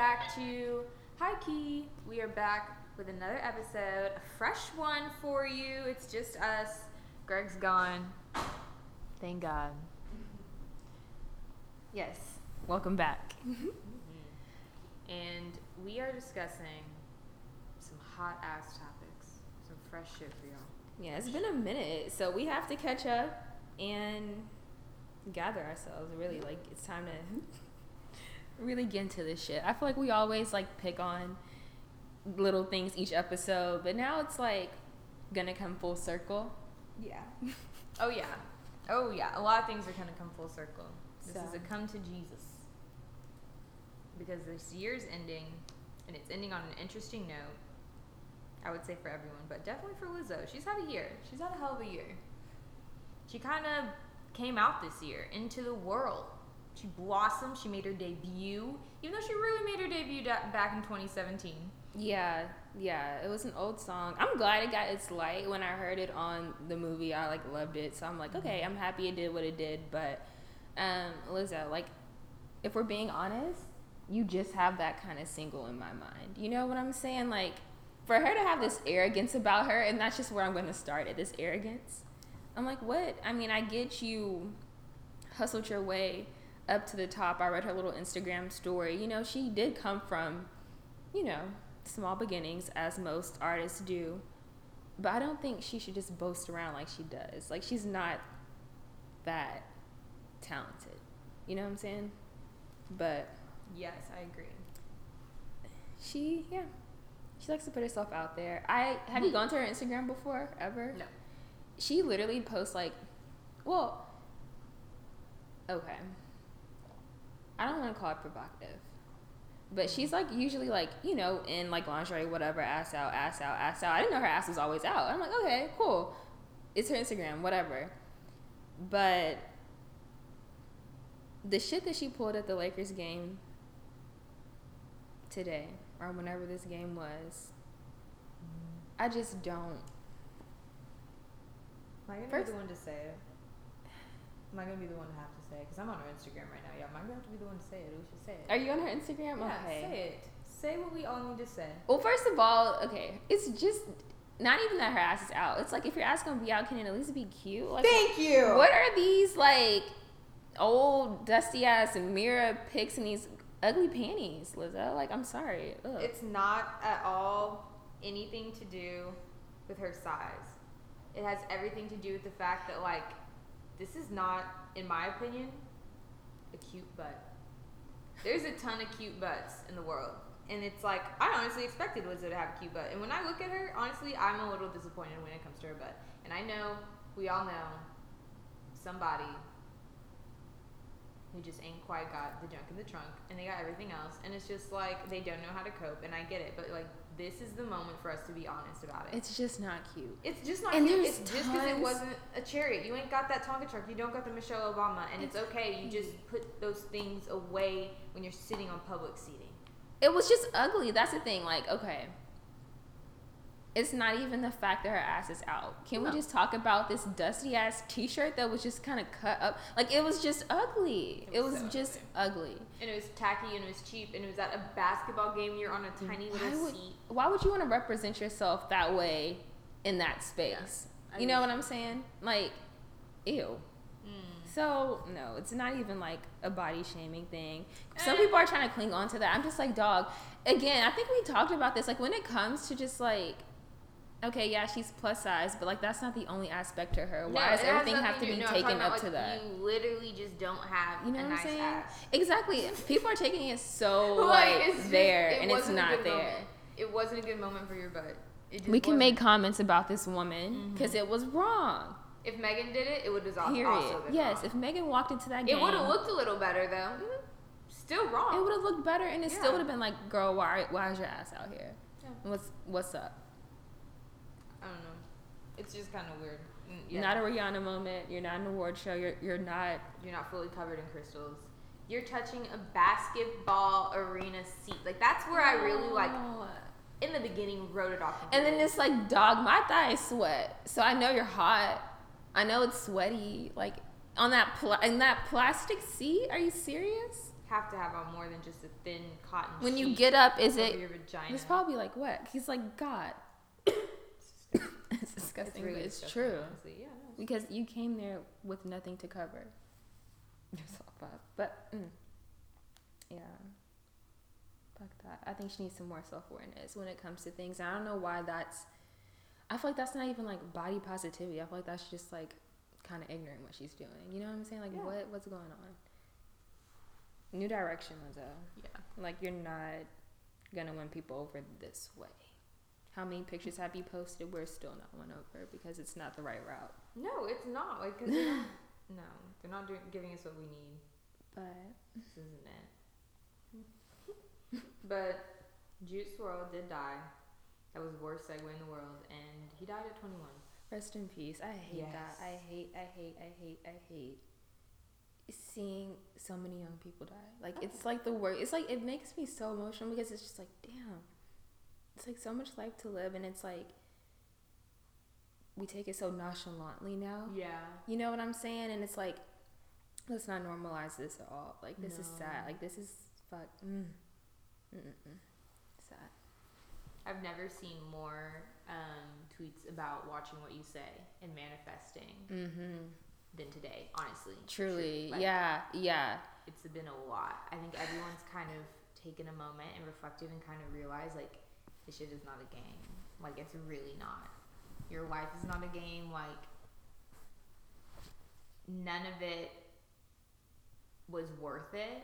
back to High Key. We are back with another episode, a fresh one for you. It's just us. Greg's gone. Thank God. Yes, welcome back. and we are discussing some hot ass topics, some fresh shit for y'all. Yeah, it's been a minute, so we have to catch up and gather ourselves. Really, like it's time to really get into this shit. I feel like we always like pick on little things each episode, but now it's like gonna come full circle. Yeah. oh yeah. Oh yeah. A lot of things are gonna come full circle. This So. is a come to Jesus. Because this year's ending, and it's ending on an interesting note. I would say for everyone, but definitely for Lizzo. She's had a year. She's had a hell of a year. She kind of came out this year into the world. She blossomed. She made her debut, even though she really made her debut back in 2017. Yeah, yeah, it was an old song. I'm glad it got its light. When I heard it on the movie, I like loved it. So I'm like, okay, I'm happy it did what it did. But um, Lizzo, like, if we're being honest, you just have that kind of single in my mind. You know what I'm saying? Like, for her to have this arrogance about her, and that's just where I'm going to start it. This arrogance. I'm like, what? I mean, I get you hustled your way up to the top. I read her little Instagram story. You know, she did come from, you know, small beginnings, as most artists do. But I don't think she should just boast around like she does. Like, she's not that talented. You know what I'm saying? But Yes, I agree. she, yeah, she likes to put herself out there. I have you hmm. gone to her Instagram before ever? No. She literally posts like, well, okay. I don't want to call it provocative, but she's like usually like you know in like lingerie, whatever, ass out, ass out, ass out. I didn't know her ass was always out. I'm like, okay, cool. It's her Instagram, whatever. But the shit that she pulled at the Lakers game today, or whenever this game was, I just don't. Am I First- one to say it? Am I gonna be the one to have to say it? Because I'm on her Instagram right now. Yeah, am I gonna have to be the one to say it? We should say it. Are you on her Instagram? yeah, okay. say it. Say what we all need to say. Well, first of all, okay, it's just not even that her ass is out. It's like if your ass gonna be out, can it at least be cute? Like, you. what are these like old dusty ass mirror pics and these ugly panties, Lizzo? Like, I'm sorry. Ugh. It's not at all anything to do with her size. It has everything to do with the fact that like this is not, in my opinion, a cute butt. There's a ton of cute butts in the world. And it's like I honestly expected Lizzo to have a cute butt. And when I look at her, honestly, I'm a little disappointed when it comes to her butt. And I know we all know somebody who just ain't quite got the junk in the trunk and they got everything else and it's just like they don't know how to cope and I get it but like this is the moment for us to be honest about it. It's just not cute. It's just not And cute. It's just because it wasn't a chariot. You ain't got that Tonka truck. You don't got the Michelle Obama, and it's okay. You mm. just put those things away when you're sitting on public seating. It was just ugly. That's the thing. Like, okay. It's not even the fact that her ass is out. Can No. we just talk about this dusty ass t shirt that was just kind of cut up? Like, it was just ugly. It It was was, so just ugly. And it was tacky and it was cheap and it was at a basketball game. You're on a tiny Why little would, seat. why would you want to represent yourself that way in that space? I you know what I'm saying? Like, ew. Mm. So no, it's not even like a body shaming thing. Some Eh. people are trying to cling on to that. I'm just like, dog. Again, I think we talked about this. Like when it comes to just like, okay, yeah, she's plus size, but like that's not the only aspect to her. Why No, does everything have to be no, taken up about, to like, that? You literally just don't have You know a what I'm saying? ass. Exactly. People are taking it so like, it's just- there, it and it's good there. moment. It wasn't a good moment for your butt. It just We can wasn't. make comments about this woman Mm-hmm. because it was wrong. If Megan did it, it would have also Period. been Yes, wrong. if Megan walked into that game, it would have looked a little better though. Still wrong. It would have looked better, and it still would have been like, girl, why, why is your ass out here? Yeah. What's what's up? I don't know. It's just kind of weird. Mm, Yeah. Not a Rihanna moment. You're not an award show. You're you're not. You're not fully covered in crystals. You're touching a basketball arena seat. Like that's where I really like in the beginning wrote it off. And then it's like, dog, my thighs sweat, so I know you're hot. I know it's sweaty. Like on that pla- in that plastic seat. Are you serious? have to have on more than just a thin cotton. When you get up, is it? your vagina? It's probably like what? He's like God. It's disgusting, really but it's disgusting, true honestly. Yeah, no, it's- because you came there with nothing to cover yourself up. But mm, yeah, fuck that. I think she needs some more self awareness when it comes to things. And I don't know why that's. I feel like that's not even like body positivity. I feel like that's just like kind of ignorant what she's doing. You know what I'm saying? Like Yeah. what what's going on? New direction, Lizzo. yeah. Like you're not gonna win people over this way. How many pictures have you posted? We're still not won over because it's not the right route. No, it's not. Like, cause they're not, no, they're not doing, giving us what we need. But This isn't it. but Juice WRLD did die. That was the worst segue in the world, and he died at 21. rest in peace. I hate that. I hate. I hate. I hate. I hate seeing so many young people die. Like it's oh. like the worst. It's like it makes me so emotional because it's just like damn. It's like so much life to live, and it's like we take it so nonchalantly now. Yeah. You know what I'm saying? And it's like, let's not normalize this at all. Like this is sad. Like this is fuck. Mm. Sad. I've never seen more um, tweets about watching what you say and manifesting Mm-hmm. than today, honestly. Truly, Like, yeah, yeah. It's been a lot. I think everyone's kind of taken a moment and reflected and kind of realized, like, this shit is not a game. Like, it's really not. Your wife is not a game. Like, none of it was worth it.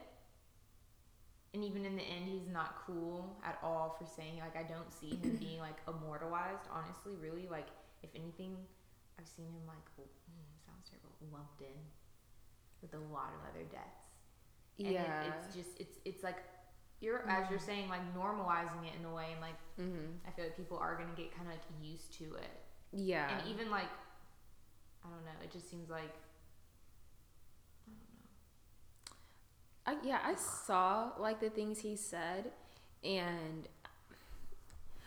And even in the end, he's not cool at all for saying, like, I don't see him being, like, immortalized, honestly, really. Like, if anything, I've seen him, like, mm, sounds terrible, lumped in with a lot of other deaths. And yeah. it, it's just, it's, it's like, you're, as you're saying, like, normalizing it in a way, and, like, mm-hmm. I feel like people are going to get kind of, like, used to it. Yeah. And even, like, I don't know, it just seems like, I don't know. I, yeah, I saw like the things he said, and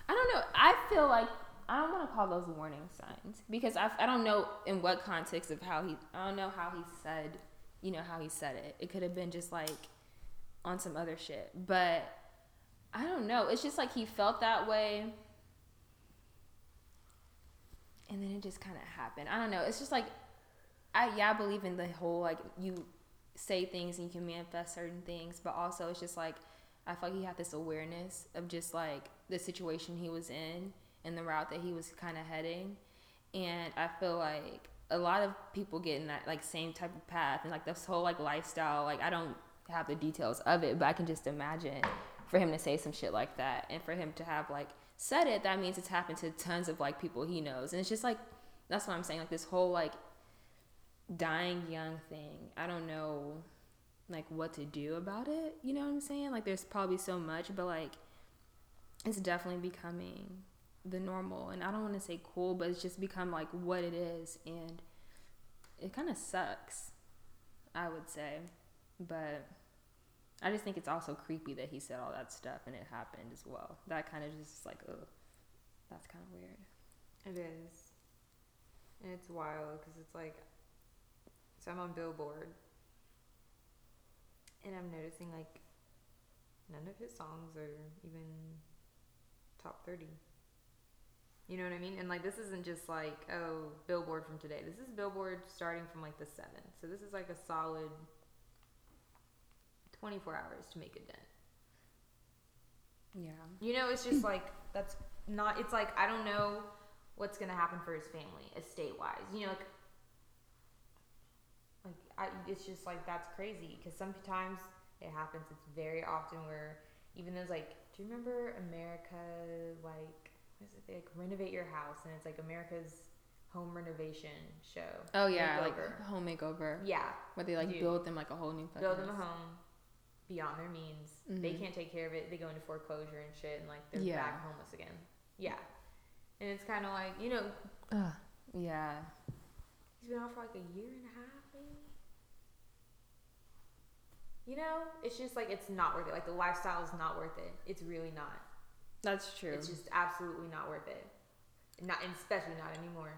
I don't know. I feel like I don't want to call those warning signs because I, I don't know in what context of how he I don't know how he said you know how he said it. It could have been just like on some other shit, but I don't know. It's just like he felt that way. And then it just kind of happened. I don't know. It's just like, I yeah, I believe in the whole like you say things and you can manifest certain things, but also it's just like I feel like he had this awareness of just like the situation he was in and the route that he was kind of heading, and I feel like a lot of people get in that like same type of path and like this whole like lifestyle. Like I don't have the details of it, but I can just imagine for him to say some shit like that and for him to have like said it, that means it's happened to tons of like people he knows, and it's just like that's what I'm saying. Like this whole like dying young thing. I don't know like what to do about it. You know what I'm saying? Like there's probably so much, but like it's definitely becoming the normal. And I don't want to say cool, but it's just become like what it is and it kind of sucks. I would say. But I just think it's also creepy that he said all that stuff and it happened as well. That kind of just like, ugh, that's kind of weird. It is. And it's wild because it's like, so I'm on Billboard and I'm noticing like none of his songs are even top 30. You know what I mean? And like, this isn't just like, oh, Billboard from today. This is Billboard starting from like the 7th. So this is like a solid 24 hours to make a dent. Yeah. You know, it's just like that's not. It's like I don't know what's gonna happen for his family, estate wise. You know, like, like I, it's just like that's crazy because sometimes it happens. It's very often where even those like, do you remember America? Like, what is it? They like renovate your house, and it's like America's home renovation show. Oh yeah, Makeover. like home makeover. Yeah, Where they like Dude. build them like a whole new build them a home beyond their means. They Mhm. can't take care of it. They go into foreclosure and shit, and like they're Yeah. back homeless again. Yeah, and it's kind of like you know Ugh. Yeah. he's been out for like a year and a half, maybe. You know, it's just like it's not worth it. Like the lifestyle is not worth it. It's really not. That's true. It's just absolutely not worth it. Not, and especially not anymore.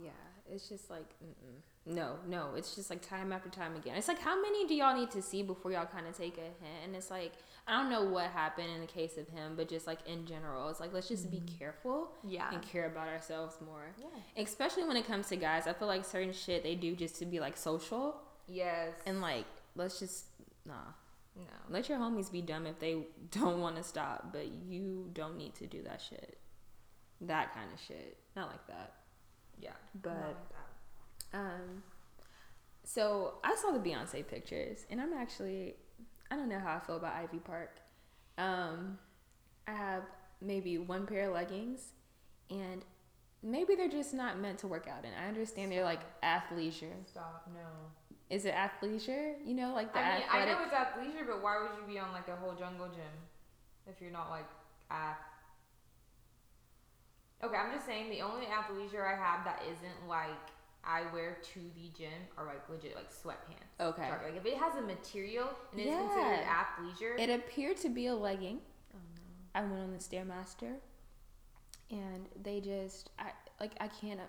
yeah, it's just like mm-mm. No, no. It's just like time after time again. It's like how many do y'all need to see before y'all kind of take a hint? And it's like I don't know what happened in the case of him, but just like in general, it's like let's just be mm-hmm. careful Yeah. and care about ourselves more. Yeah. Especially when it comes to guys, I feel like certain shit they do just to be like social Yes. and like let's just nah. no. Let your homies be dumb if they don't want to stop, but you don't need to do that shit. That kind of shit. Not like that. Yeah. But Not like that. Um so I saw the Beyonce pictures and I'm actually I don't know how I feel about Ivy Park. Um I have maybe one pair of leggings and maybe they're just not meant to work out And I understand they're like athleisure. Stop. No. Is it athleisure? You know, like the I mean, athletic I know it's athleisure, but why would you be on like a whole jungle gym if you're not like ath? Okay, I'm just saying the only athleisure I have that isn't like I wear to the gym are like legit like sweatpants. Okay. Like if it has a material and it's Yeah. considered athleisure. It appeared to be a legging. oh no. I went on the Stairmaster, and they just, I like, I can't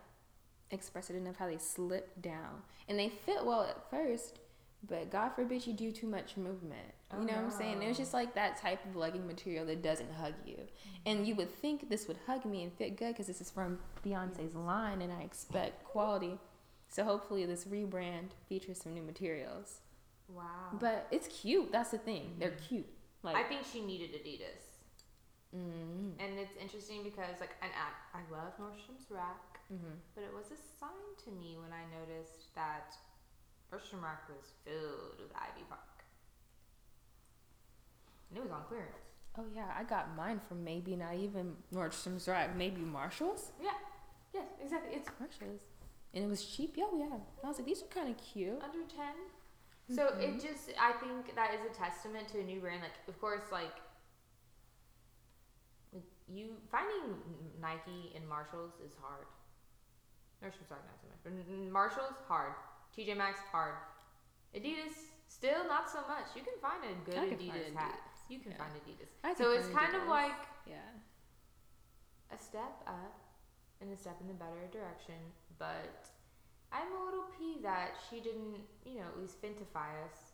express it enough how they slip down, and they fit well at first, but God forbid you do too much movement. You Oh, know what I'm saying? It was just like that type of legging material that doesn't hug you, and you would think this would hug me and fit good because this is from Beyonce's line, and I expect quality. So hopefully this rebrand features some new materials. Wow. But it's cute. That's the thing. They're cute. Like, I think she needed Adidas. mm, And it's interesting because like and I, I love Nordstrom's rack, mm-hmm. but it was a sign to me when I noticed that Nordstrom rack was filled with Ivy Park. And it was on clearance. Oh yeah, I got mine from maybe not even Nordstrom's Rack, maybe Marshalls. Yeah. Yes, exactly. It's Marshalls, and it was cheap. Yo, yeah. And I was like, these are kind of cute. under 10. So mm-hmm. it just, I think that is a testament to a new brand. Like, of course, like, you finding Nike and Marshalls is hard. Nordstrom's sorry, not so much, but Marshalls hard. TJ Maxx hard. Adidas still not so much. You can find a good I can find Adidas hat. Adidas, You can yeah. find Adidas. I So can it's find kind of like Yeah. a step up and a step in the better direction, but I'm a little peeved that she didn't, you know, at least fintify us.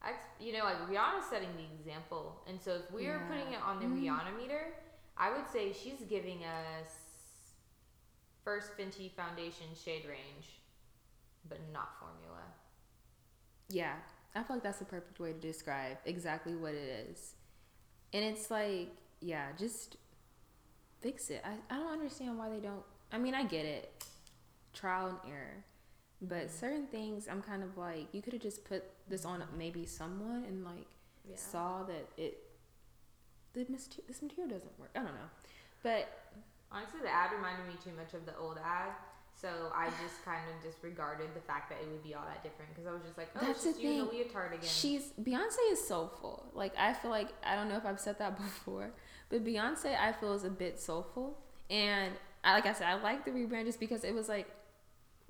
I, you know, like Rihanna's setting the example, and so if we are Yeah. putting it on the Mhm. Rihanna meter, I would say she's giving us first Fenty foundation shade range, but not formula. Yeah, I feel like that's the perfect way to describe exactly what it is. And it's like, yeah, just fix it. I, I don't understand why they don't. I mean, I get it, trial and error. But mm-hmm. certain things, I'm kind of like, you could have just put this on maybe someone and like Yeah. saw that it, the mater- this material doesn't work. I don't know. But Honestly, the ad reminded me too much of the old ad. So I just kind of disregarded the fact that it would be all that different because I was just like, oh, That's it's just the thing. leotard again. She's Beyonce is soulful. Like I feel like I don't know if I've said that before, but Beyonce I feel is a bit soulful. And I, like I said, I like the rebrand just because it was like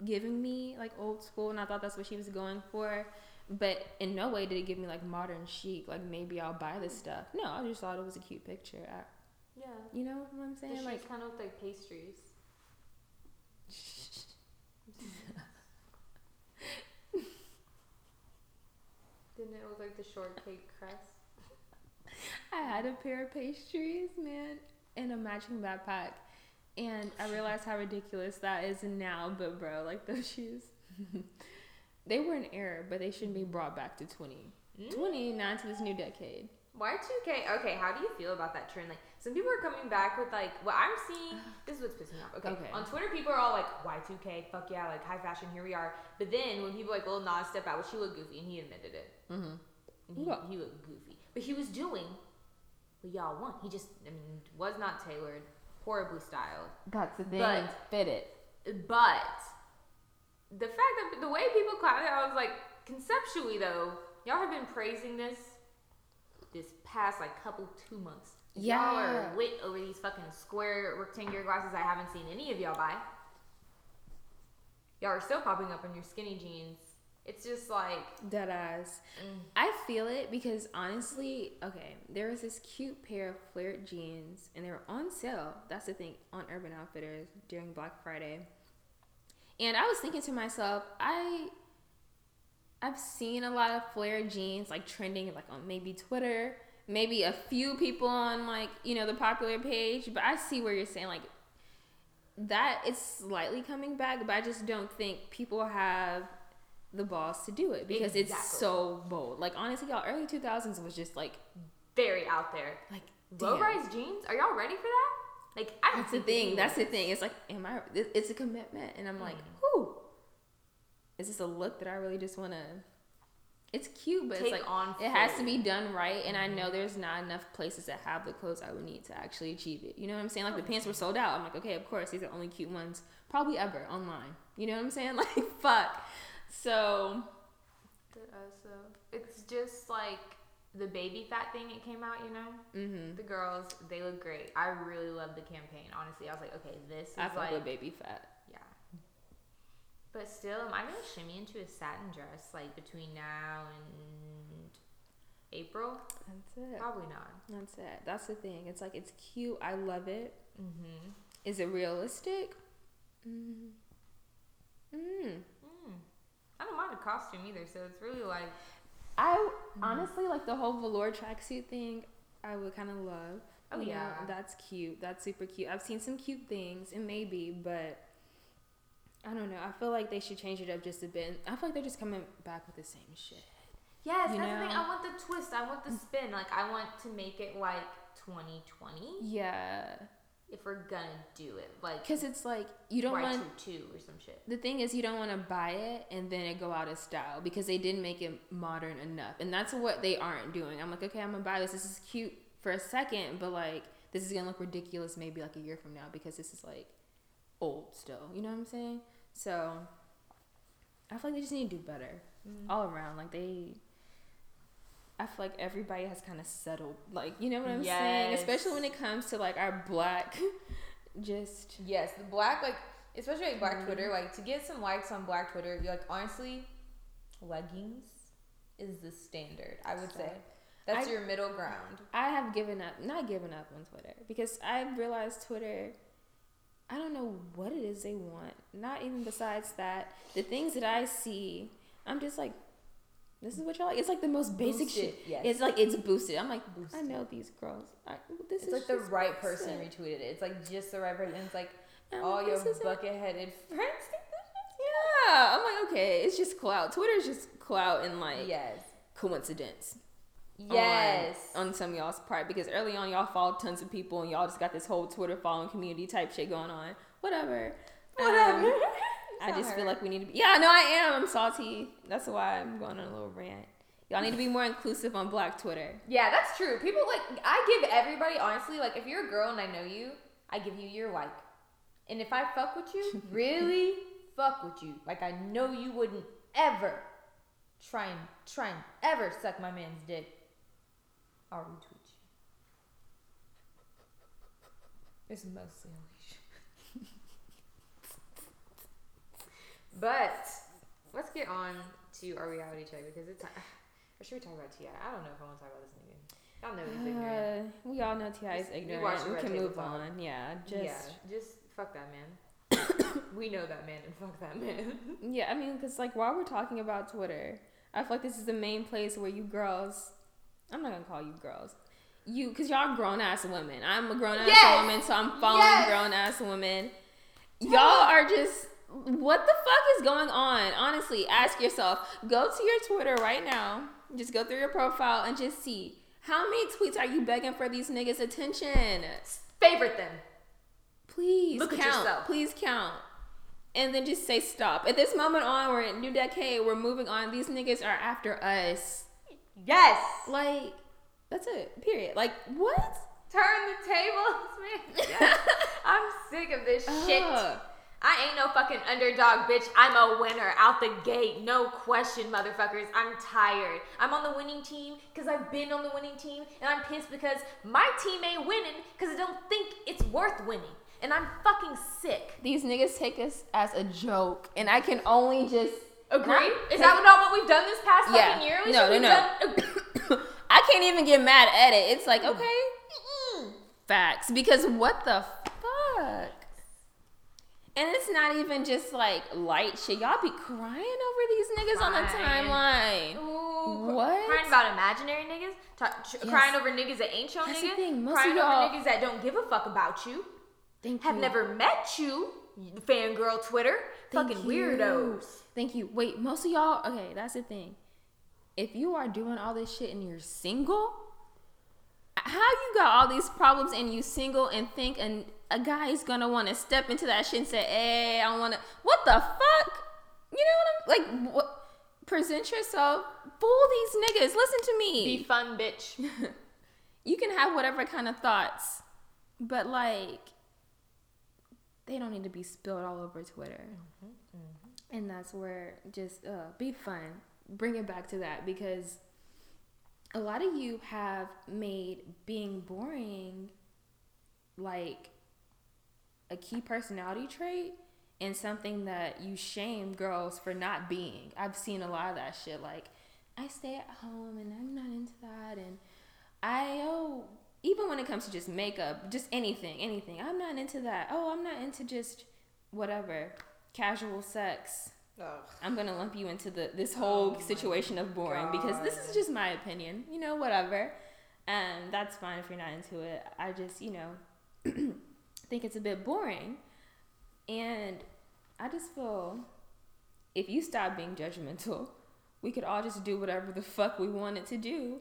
giving me like old school, and I thought that's what she was going for. But in no way did it give me like modern chic. Like maybe I'll buy this stuff. No, I just thought it was a cute picture. I, yeah. you know what I'm The saying? shoes Like kind of like pastries. Didn't it look like the shortcake crust? I had a pair of pastries, man, and a matching backpack. And I realized how ridiculous that is now, but bro, like those shoes, they were an error, but they shouldn't be brought back to 20. Mm. 29 to this new decade. Y2K. Okay, how do you feel about that trend? Like, some people are coming back with like what I'm seeing. This is what's pissing me off. Okay, Okay. on Twitter, people are all like Y2K, fuck yeah, like high fashion, here we are. But then when people like Lil Nas step out, well, she looked goofy, and he admitted it. Mm-hmm. And he, Yeah. he looked goofy, but he was doing what y'all want. He just, I mean, was not tailored, horribly styled. That's the thing. But- fit it. But the fact that the way people clown it, I was like, conceptually though, y'all have been praising this this past like couple two months. Y'all are lit over these fucking square rectangular glasses I haven't seen any of y'all buy. Y'all are still popping up on your skinny jeans. It's just like Dead eyes. mm, I feel it because honestly, okay, there was this cute pair of flared jeans and they were on sale. That's the thing on Urban Outfitters during Black Friday. And I was thinking to myself, I I've seen a lot of flare jeans like trending like on maybe Twitter, maybe a few people on like, you know, the popular page, but I see where you're saying like that is slightly coming back, but I just don't think people have the balls to do it because it's so bold. Like honestly, y'all early 2000s was just like Very out there. like Low rise jeans? Are y'all ready for that? Like, I That's the thing. That's the thing. It's like, am I? It's a commitment, and I'm like, Mm. whoo. Is this a look that I really just want to? It's cute, but Take it's like on it has to be done right, and I Mm-hmm. know there's not enough places that have the clothes I would need to actually achieve it. You know what I'm saying? Like the pants were sold out. I'm like, okay, of course, these are the only cute ones probably ever online. You know what I'm saying? Like, fuck. So uh, so it's just like the baby fat thing it came out, you know? hmm The girls, they look great. I really love the campaign. Honestly, I was like, okay, this is I like, baby fat. But still, am I gonna shimmy into a satin dress like between now and April? That's it. Probably not. That's it. That's the thing. It's like it's cute. I love it. Mm-hmm. Is it realistic? Mm. Mm. Mm. I don't mind a costume either, so it's really like I honestly like the whole velour tracksuit thing. I would kind of love. Oh, You know, yeah. that's cute. That's super cute. I've seen some cute things, and maybe, but I don't know. I feel like they should change it up just a bit. I feel like they're just coming back with the same shit. Yes, You that's the thing. I want the twist. I want the mm. spin. Like I want to make it like 2020 Yeah, if we're gonna do it. Like because it's like you don't want. two or some shit. The thing is, you don't want to buy it and then it go out of style because they didn't make it modern enough, and that's what they aren't doing. I'm like, okay, I'm gonna buy this. This is cute for a second, but like this is gonna look ridiculous maybe like a year from now because this is like old still. You know what I'm saying? So I feel like they just need to do better all around. Like they. I feel like everybody has kind of settled, like you know what I'm saying, especially when it comes to like our black, just Yes, the black like especially like black Mhm. Twitter, like to get some likes on black Twitter, you're like honestly, leggings is the standard. I would say that's I- your middle ground. I have given up, not given up on Twitter because I realized Twitter. I don't know what it is they want. Not even besides that, the things that I see, I'm just like, this is what y'all like. It's like the most basic Boosted, shit. yes. It's like it's boosted. I'm like, boosted. I know these girls. I, this It's is like the right person retweeted it. It's like just the right person. It's like I'm all like, your this is it. bucket headed friends. Yeah, I'm like, okay, it's just clout. Twitter's just clout and like yes. coincidence. On- Yes. On, some of y'all's part because early on y'all followed tons of people and y'all just got this whole Twitter following community type shit going on. Whatever. Whatever. Um, I just feel like we need to be. Yeah, no, I am. I'm salty. That's why I'm going on a little rant. Y'all need to be more inclusive on Black Twitter. Yeah, that's true. People like I give everybody honestly like if you're a girl and I know you, I give you your like. And if I fuck with you, really fuck with you, like I know you wouldn't ever try and try and ever suck my man's dick. I'll retweet you. It's mostly Alicia. but let's get on to our reality check because it's. Or should we talk about T.I.? I don't know if I want to talk about this nigga. Y'all know he's ignorant. Uh, we all know T.I. is Just- we ignorant. We, can move Talk. on. Yeah, just yeah, just fuck that man. we know that man and fuck that man. Yeah, I mean, because like while we're talking about Twitter, I feel like this is the main place where you girls, I'm not gonna call you girls, you, because y'all grown ass women. I'm a grown ass Yes! woman, so I'm following Yes! grown ass women. Y'all are just, what the fuck is going on? Honestly, ask yourself. Go to your Twitter right now. Just go through your profile and just see how many tweets are you begging for these niggas' attention. Favorite them. Please Look at yourself. Please count. And then just say stop. At this moment on, we're in new decade. We're moving on. These niggas are after us. Yes. Like, that's it. Period. Like, what? Turn the tables, man. Yes. I'm sick of this shit. Ugh. I ain't no fucking underdog, bitch. I'm a winner out the gate. No question, motherfuckers. I'm tired. I'm on the winning team because I've been on the winning team, and I'm pissed because my team ain't winning because I don't think it's worth winning. And I'm fucking sick. These niggas take us as a joke, and I can only just Agree? Is that not what we've done this past Yeah. fucking year? We No, no, no. done- I can't even get mad at it. It's like, mm. okay, facts. Because what the fuck? And it's not even just like light shit. Y'all be crying over these niggas on the timeline. Ooh, What? Crying about imaginary niggas? Ch- Yes. Crying over niggas that ain't your That's the nigga? thing, most Crying y'all- over niggas that don't give a fuck about you? Thank Have you. never met you fangirl Twitter. Fucking you. weirdos. Thank you. Wait, most of y'all, okay, that's the thing. If you are doing all this shit and you're single, how you got all these problems and you single and think and a guy is gonna want to step into that shit and say, "Hey, I want to." What the fuck? You know what I'm like? What? Present yourself. Fool these niggas. Listen to me. Be fun, bitch. you can have whatever kind of thoughts, but like, they don't need to be spilled all over Twitter. And that's where just uh, be fun. Bring it back to that because a lot of you have made being boring like a key personality trait and something that you shame girls for not being. I've seen a lot of that shit. Like, I stay at home and I'm not into that. And I, oh, even when it comes to just makeup, just anything, anything, I'm not into that. Oh, I'm not into just whatever, casual sex. I'm gonna lump you into the this whole situation of boring because this is just my opinion. You know, whatever. And that's fine if you're not into it. I just, you know, think it's a bit boring. And I just feel if you stop being judgmental, we could all just do whatever the fuck we wanted to do.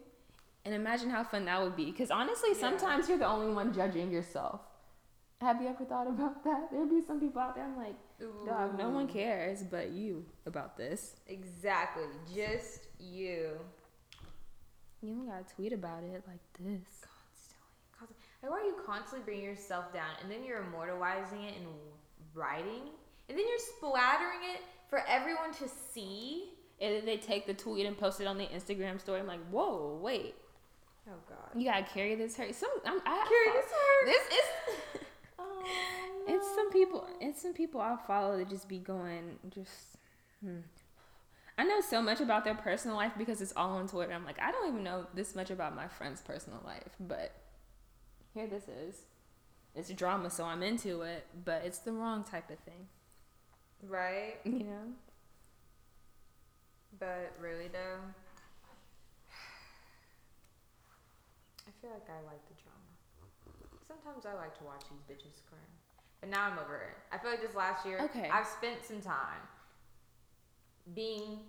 And imagine how fun that would be. Because honestly, Yeah. sometimes you're the only one judging yourself. Have you ever thought about that? There'd be some people out there, I'm like, dog, no one cares but you about this. Exactly. Just you. You don't gotta tweet about it like this. Constantly. Constantly. Like, why are you constantly bringing yourself down and then you're immortalizing it in writing? And then you're splattering it for everyone to see? And then they take the tweet and post it on the Instagram story. I'm like, whoa, wait, Oh, God. you gotta carry this hurt. Some, I'm, I Carry this hurt. This is. Oh, It's some people. It's some people I follow that just be going just. Hmm. I know so much about their personal life because it's all on Twitter. I'm like, I don't even know this much about my friend's personal life, but here this is. It's drama, so I'm into it, but it's the wrong type of thing, Right? you know. But really, though, feel like I like the drama. Sometimes I like to watch these bitches scream. But now I'm over it. I feel like this last year, Okay. I've spent some time being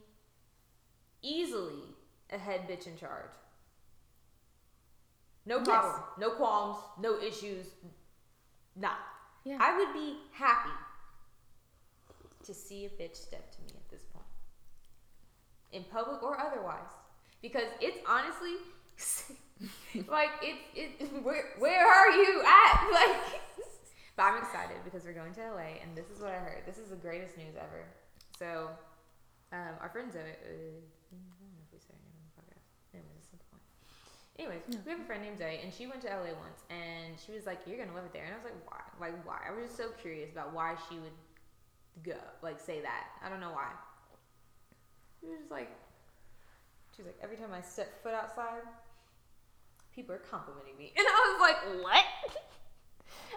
easily a head bitch in charge. No Yes. problem, no qualms, no issues, nah. Yeah. I would be happy to see a bitch step to me at this point, in public or otherwise, because it's honestly like it. It where where are you at? Like, but I'm excited because we're going to LA, and this is what I heard. This is the greatest news ever. So, um, our friend Zoe. Uh, I don't know if we say her name on. Anyways, that's point. Anyways, No. we have a friend named Zoe, and she went to LA once, and she was like, "You're gonna love it there," and I was like, "Why? Like, why?" I was just so curious about why she would go, like, say that. I don't know why. She was just like, she was like, every time I step foot outside, people are complimenting me, and I was like, "What?"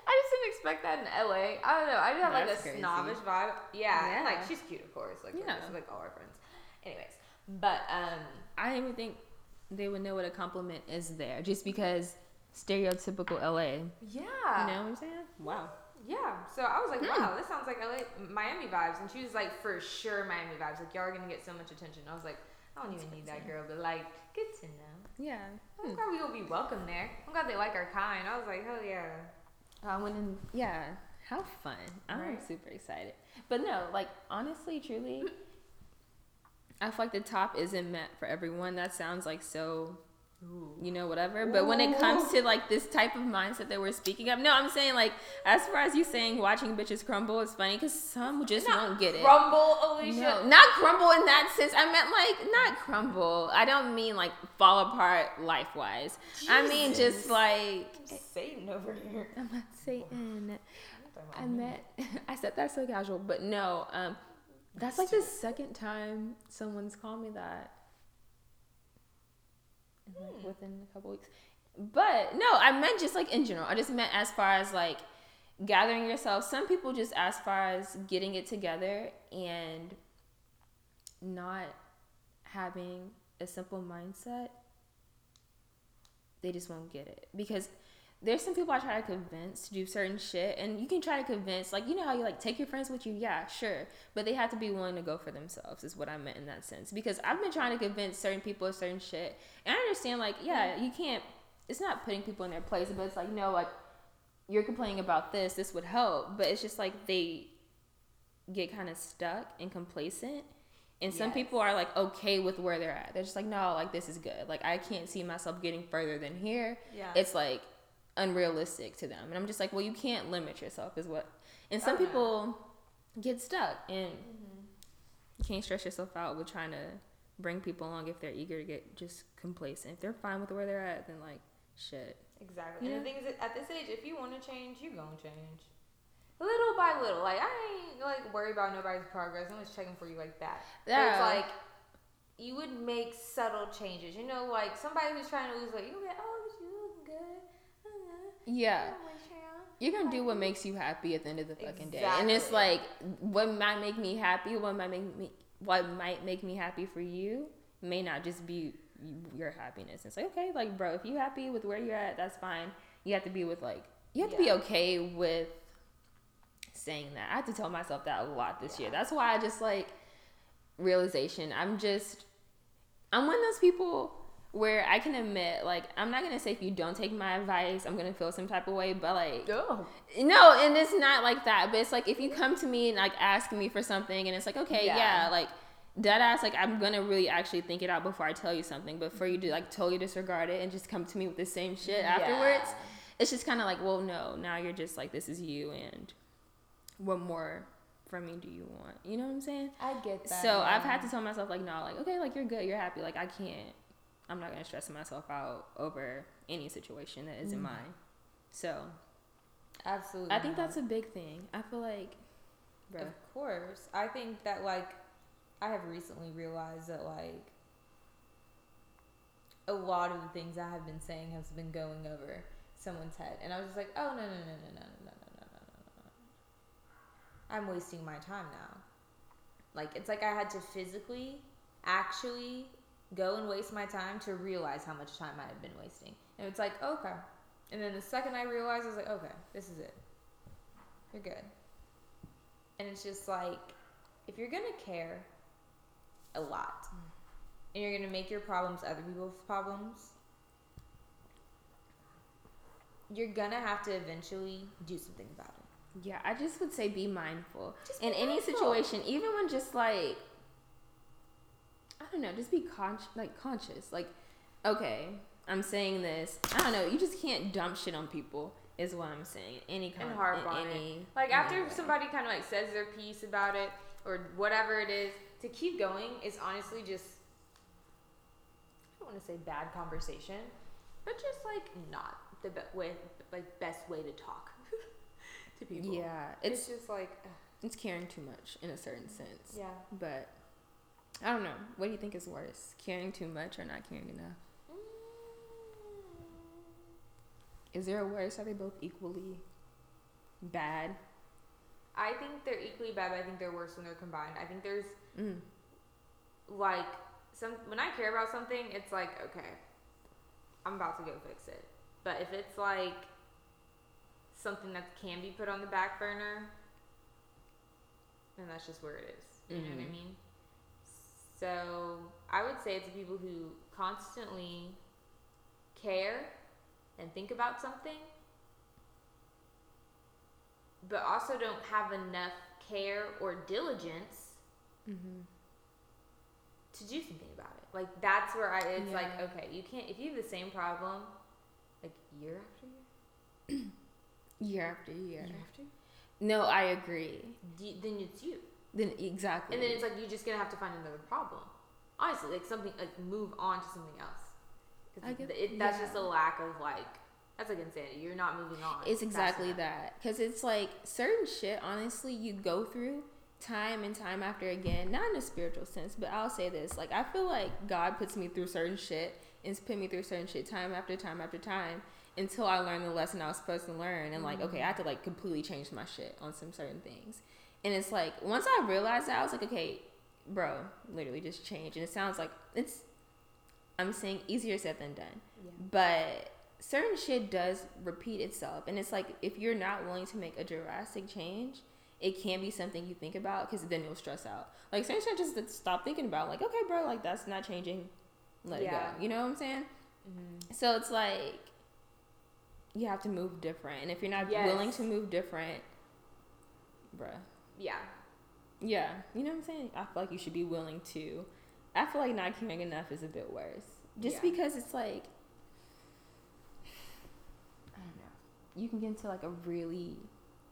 I just didn't expect that in LA. I don't know. I just have like a crazy. snobbish vibe. Yeah, and, like she's cute, of course. Like, Yeah. yeah. like all our friends. Anyways, but um, I don't even think they would know what a compliment is there, just because stereotypical LA. yeah, You know what I'm saying? Wow. Yeah, so I was like, Hmm. wow, this sounds like LA, Miami vibes. And she was like, for sure, Miami vibes. Like, y'all are gonna get so much attention. I was like, I don't even need that girl, but like, good to know. Yeah. I'm hmm. glad we gonna be welcome there. I'm glad they like our kind. I was like, hell yeah. I went in. Yeah. How fun. I'm Right? super excited. But no, like honestly, truly, I feel like the top isn't meant for everyone. That sounds like so, you know, whatever. But when it comes to like this type of mindset that we're speaking of, no, I'm saying like as far as you saying watching bitches crumble is funny because some just won't get it. Crumble, Alicia. No, not crumble in that sense. I meant like not crumble. I don't mean like fall apart life wise. I mean just like Satan over here. I'm not Satan. I meant I said that so casual, but no. Um, that's like the second time someone's called me that. Like, Hmm. Within a couple weeks, but no, I meant just like in general. I just meant as far as like gathering yourself. Some people just as far as getting it together and not having a simple mindset, they just won't get it because there's some people I try to convince to do certain shit, and you can try to convince, like, you know how you like take your friends with you? Yeah, sure. But they have to be willing to go for themselves, is what I meant in that sense. Because I've been trying to convince certain people of certain shit, and I understand, like, yeah, you can't, it's not putting people in their place, but it's like, no, like, you're complaining about this, this would help. But it's just like they get kind of stuck and complacent. And some yes. people are like okay with where they're at. They're just like, no, like this is good. Like I can't see myself getting further than here. Yeah. It's like unrealistic to them. And I'm just like, well, you can't limit yourself, is what. And some oh, people get stuck and mm-hmm. you can't stress yourself out with trying to bring people along if they're eager to get just complacent. If they're fine with where they're at, then like, shit. Exactly. And the thing is, at this age, if you want to change, you gonna change. Little by little. Like, I ain't like worried about nobody's progress. I'm just checking for you like that. Yeah. But it's like, you would make subtle changes. You know, like somebody who's trying to lose weight, you like, oh, yeah. You're gonna do what makes you happy at the end of the fucking exactly. day, and it's like what might make me happy, what might make me, what might make me happy for you, may not just be your happiness. It's like okay, like bro, if you're happy with where you're at, that's fine. You have to be with like you have yeah. to be okay with saying that. I have to tell myself that a lot this yeah. year. That's why I just like realization. I'm just I'm one of those people where I can admit, like, I'm not gonna say if you don't take my advice, I'm gonna feel some type of way, but like, oh. no, and it's not like that. But it's like if you come to me and like ask me for something, and it's like, okay, yeah, yeah like dead ass, like I'm gonna really actually think it out before I tell you something. But for you to like totally disregard it and just come to me with the same shit yeah. afterwards, it's just kind of like, well, no, now you're just like, this is you, and what more from me do you want? You know what I'm saying? I get that. So yeah. I've had to tell myself like, no, like okay, like you're good, you're happy, like I can't I'm not gonna stress myself out over any situation that isn't mm. mine. So, absolutely, I think not. that's a big thing. I feel like, bruh. of course, I think that like I have recently realized that like a lot of the things I have been saying has been going over someone's head, and I was just like, oh no no no no no no no no no no no. I'm wasting my time now. Like it's like I had to physically actually go and waste my time to realize how much time I had been wasting. And it's like, okay. And then the second I realized, I was like, okay, this is it. You're good. And it's just like, if you're gonna care a lot, mm. and you're gonna make your problems other people's problems, you're gonna have to eventually do something about it. Yeah, I just would say be mindful just in any situation, even when just like I don't know, just be con- like conscious. Like, okay, I'm saying this. I don't know. You just can't dump shit on people. Is what I'm saying. Any kind of harp on any, it. Like after way. somebody kind of like says their piece about it or whatever it is, to keep going is honestly just. I don't want to say bad conversation, but just like not the be- way, like best way to talk to people. Yeah, it's, it's just like. Ugh. It's caring too much in a certain sense. Yeah. But I don't know. What do you think is worse? Caring too much or not caring enough? Is there a worse? Are they both equally bad? I think they're equally bad, but I think they're worse when they're combined. I think there's mm. like some when I care about something, it's like, okay, I'm about to go fix it. But if it's like something that can be put on the back burner, then that's just where it is. You mm-hmm. know what I mm-hmm. mean? So I would say it's the people who constantly care and think about something, but also don't have enough care or diligence mm-hmm. to do something about it. Like that's where I, it's yeah. like okay, you can't if you have the same problem like year after year, year after year, year after. No, I agree. then it's you. Then exactly. And then it's like you're just gonna have to find another problem. Honestly, like something like move on to something else. I get, it, that's yeah. just a lack of like that's like insanity. You're not moving on. It's exactly that because it's like certain shit. Honestly, you go through time and time after again. Not in a spiritual sense, but I'll say this: like I feel like God puts me through certain shit and put me through certain shit time after time after time. until I learned the lesson I was supposed to learn, and like, okay, I Mm-hmm. had to like completely change my shit on some certain things. And it's like once I realized that, I was like, okay, bro, literally just change. And it sounds like it's, I'm saying easier said than done, Yeah. but certain shit does repeat itself, and it's like if you're not willing to make a drastic change. It can be something you think about because then you'll stress out. Like certain shit, just stop thinking about. Like, okay, bro, like that's not changing. Let Yeah. it go. You know what I'm saying? Mhm. So it's like you have to move different, and if you're not Yes. willing to move different, bruh, Yeah. yeah, you know what I'm saying. I feel like you should be willing to. I feel like not caring enough is a bit worse, just Yeah. because it's like I don't know. You can get into like a really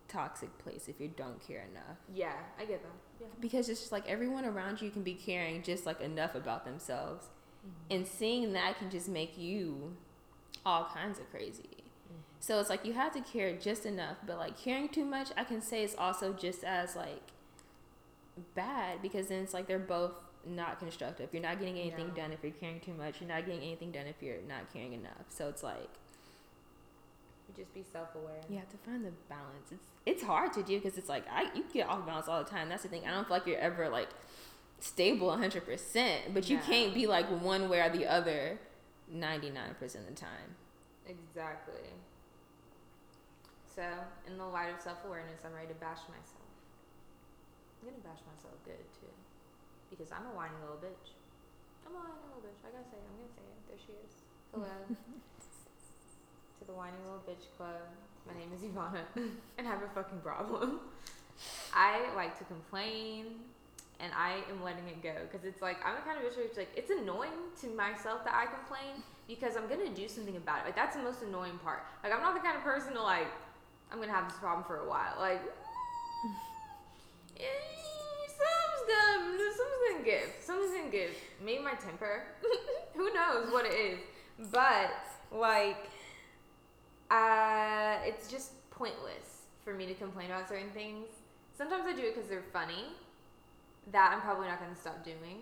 toxic place if you don't care enough. Yeah, I get that. Yeah. Because it's just like everyone around you can be caring just like enough about themselves. Mm-hmm. And seeing that can just make you all kinds of crazy. So it's like you have to care just enough, but like caring too much, I can say it's also just as like bad because then it's like they're both not constructive. You're not getting anything No. done if you're caring too much. You're not getting anything done if you're not caring enough. So it's like just be self aware. you have to find the balance. It's it's hard to do because it's like I you get off balance all the time. That's the thing. I don't feel like you're ever like stable 100%, but you No. can't be like one way or the other 99% of the time. Exactly. So, in the light of self awareness, I'm ready to bash myself. I'm gonna bash myself good too. Because I'm a whiny little bitch. I'm a whiny little bitch. I gotta say it. I'm gonna say it. There she is. Hello. to the whiny little bitch club. My name is Ivana, and I have a fucking problem. I like to complain, and I am letting it go because it's like I'm the kind of bitch where it's like it's annoying to myself that I complain because I'm gonna do something about it. Like that's the most annoying part. Like I'm not the kind of person to like I'm gonna have this problem for a while. Like eh, something's gonna something's gonna give. Something's gonna give. Maybe my temper. Who knows what it is? But like uh it's just pointless for me to complain about certain things. Sometimes I do it because they're funny. That I'm probably not gonna stop doing.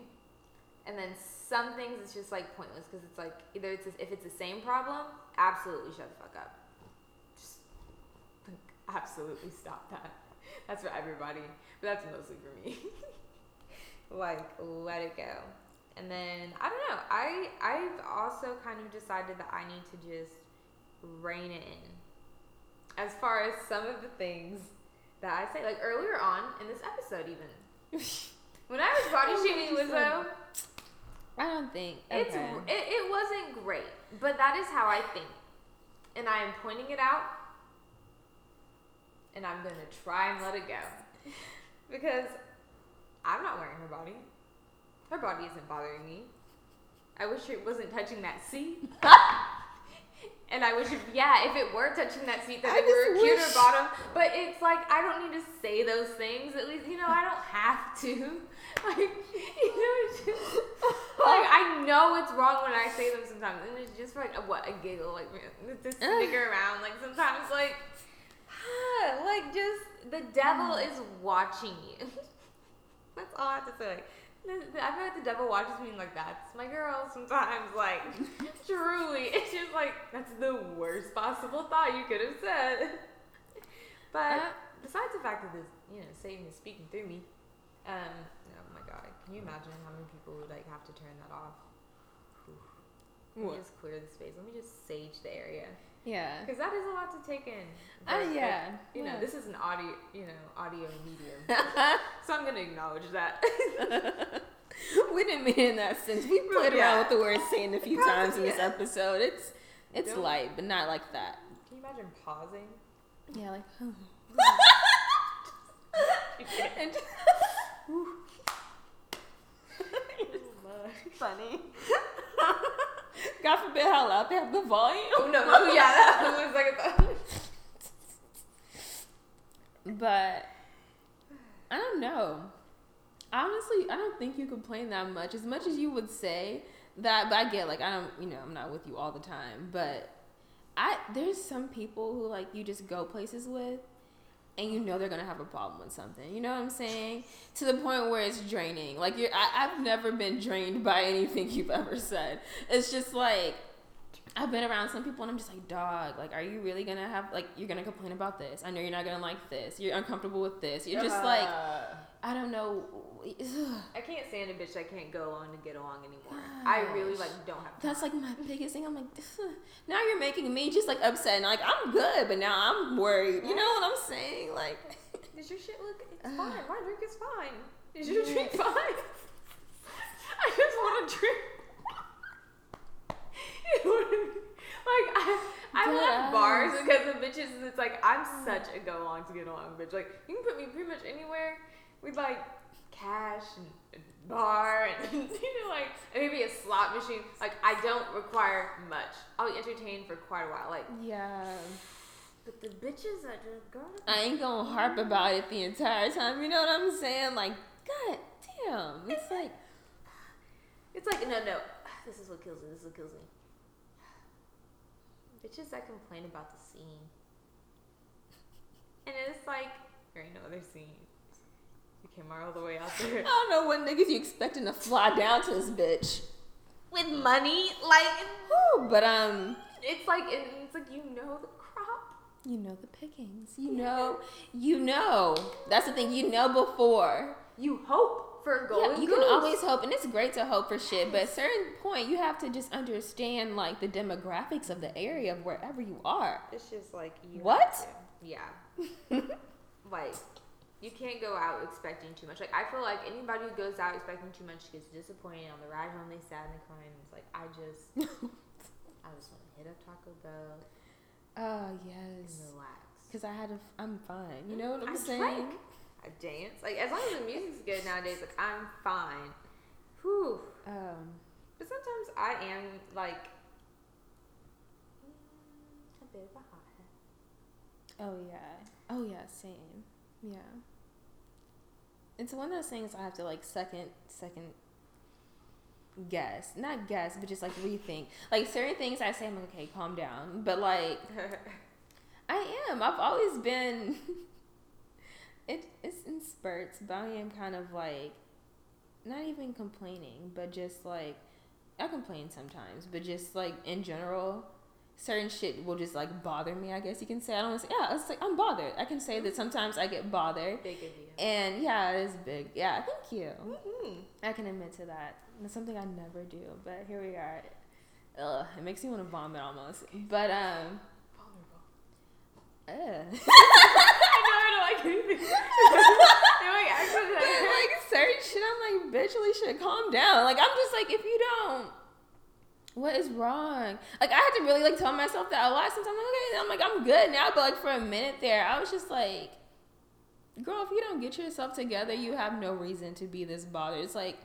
And then some things it's just like pointless because it's like either it's if it's the same problem, absolutely shut the fuck up. Absolutely stop that. That's for everybody, but that's mostly for me. like let it go. And then I don't know. I I've also kind of decided that I need to just rein it in. As far as some of the things that I say, like earlier on in this episode, even when I was body shaming Lizzo. I don't think. It's it, it wasn't great, but that is how I think, and I am pointing it out, and I'm gonna try and let it go, because I'm not wearing her body. Her body isn't bothering me. I wish it wasn't touching that seat. And I wish, if, yeah, if it were touching that seat, that I it were a just cuter wish- bottom. But it's like I don't need to say those things. At least you know I don't have to. Like you know, it's just, like I know it's wrong when I say them sometimes, and it's just for like a, what a giggle, like to snicker around. Like sometimes, like like just the devil is watching you. That's all I have to say. Like, the- the- I feel like the devil watches me like that's my girl. Sometimes, like truly, it's just like that's the worst possible thought you could have said. But Uh, besides the fact that this, you know, Satan is speaking through me, um, oh my god, can you imagine how many people would like have to turn that off? Let me just clear the space. Let me just sage the area Yeah. because that is a lot to take in. Oh like, yeah. you know, this is an audio, you know, audio medium, so I'm gonna acknowledge that. we didn't mean in that sense. We played Yeah. around with the word Satan a few Probably, times in this yeah. episode. It's it's Don't- light, but not like that. Can you imagine pausing? Yeah, like hmm. and funny. God forbid how loud they have the volume. oh no, no, yeah, that was like a But I don't know. Honestly, I don't think you complain that much. As much as you would say that, but I get like I don't, you know, I'm not with you all the time. But I there's some people who like you just go places with, and you know they're gonna have a problem with something. You know what I'm saying? To the point where it's draining. Like I, I've never been drained by anything you've ever said. It's just like I've been around some people and I'm just like, dog, like, are you really gonna have like you're gonna complain about this? I know you're not gonna like this. You're uncomfortable with this. You're just uh-huh. like, I don't know. I can't stand a bitch that can't go along to get along anymore. I really like don't have. That's like my biggest thing. I'm like, now you're making me just like upset. And like I'm good, but now I'm worried. You know what I'm saying? Like, does your shit look? It's fine. My drink is fine. Is your drink fine? I just want to drink. You know I mean? Like I, I left bars because of bitches. It's like I'm such a go along to get along bitch. Like you can put me pretty much anywhere with like cash and, and bar and you know like maybe a slot machine. Like I don't require much. I'll be entertained for quite a while. Like yeah. But the bitches that just go. I ain't gonna harp about it the entire time. You know what I'm saying? Like, god damn. It's like. It's like no, no. This is what kills me. This is what kills me. Bitches that complain about the scene. And it's like, there ain't no other scene. You came all the way out there. I don't know what niggas you expecting to fly down to this bitch. With money, like, Whew, but um, it's like it's like you know the crop. You know the pickings. You know, you know. That's the thing. You know before. You hope for golden. Yeah, you goose. can always hope, and it's great to hope for shit. But at a certain point, you have to just understand like the demographics of the area of wherever you are. It's just like you What? Yeah. like you can't go out expecting too much. Like I feel like anybody who goes out expecting too much gets disappointed. On the ride home, they sad and they crying. It's like I just, I just want to hit up Taco Bell Oh and yes, relax. because I had a. I'm fine. You know what I'm I saying? drank. I dance. Like as long as the music's good nowadays, like I'm fine. Whew. Um, But sometimes I am like mm, a bit of a hothead. Oh yeah. Oh yeah. Same. Yeah. It's one of those things I have to like second second guess, not guess, but just like rethink. Like certain things I say, I'm like, okay, calm down. But like, I am. I've always been. it it's in spurts, but I am kind of like, not even complaining, but just like, I complain sometimes, but just like in general, certain shit will just like bother me. I guess you can say. I don't want to say. Yeah, it's like I'm bothered. I can say that sometimes I get bothered, Big and yeah, it is big. Yeah, thank you. Mm-hmm. I can admit to that. It's something I never do, but here we are. Ugh, it makes me want to vomit almost. But um, Vulnerable. ugh. Like anything. no, like, actually, But, like, like certain shit, I'm like, bitch, Alicia, calm down. Like I'm just like, if you don't, what is wrong? Like I had to really like tell myself that a lot. Sometimes I'm like, okay, I'm like, I'm good now. But like for a minute there, I was just like, girl, if you don't get yourself together, you have no reason to be this bothered. It's like,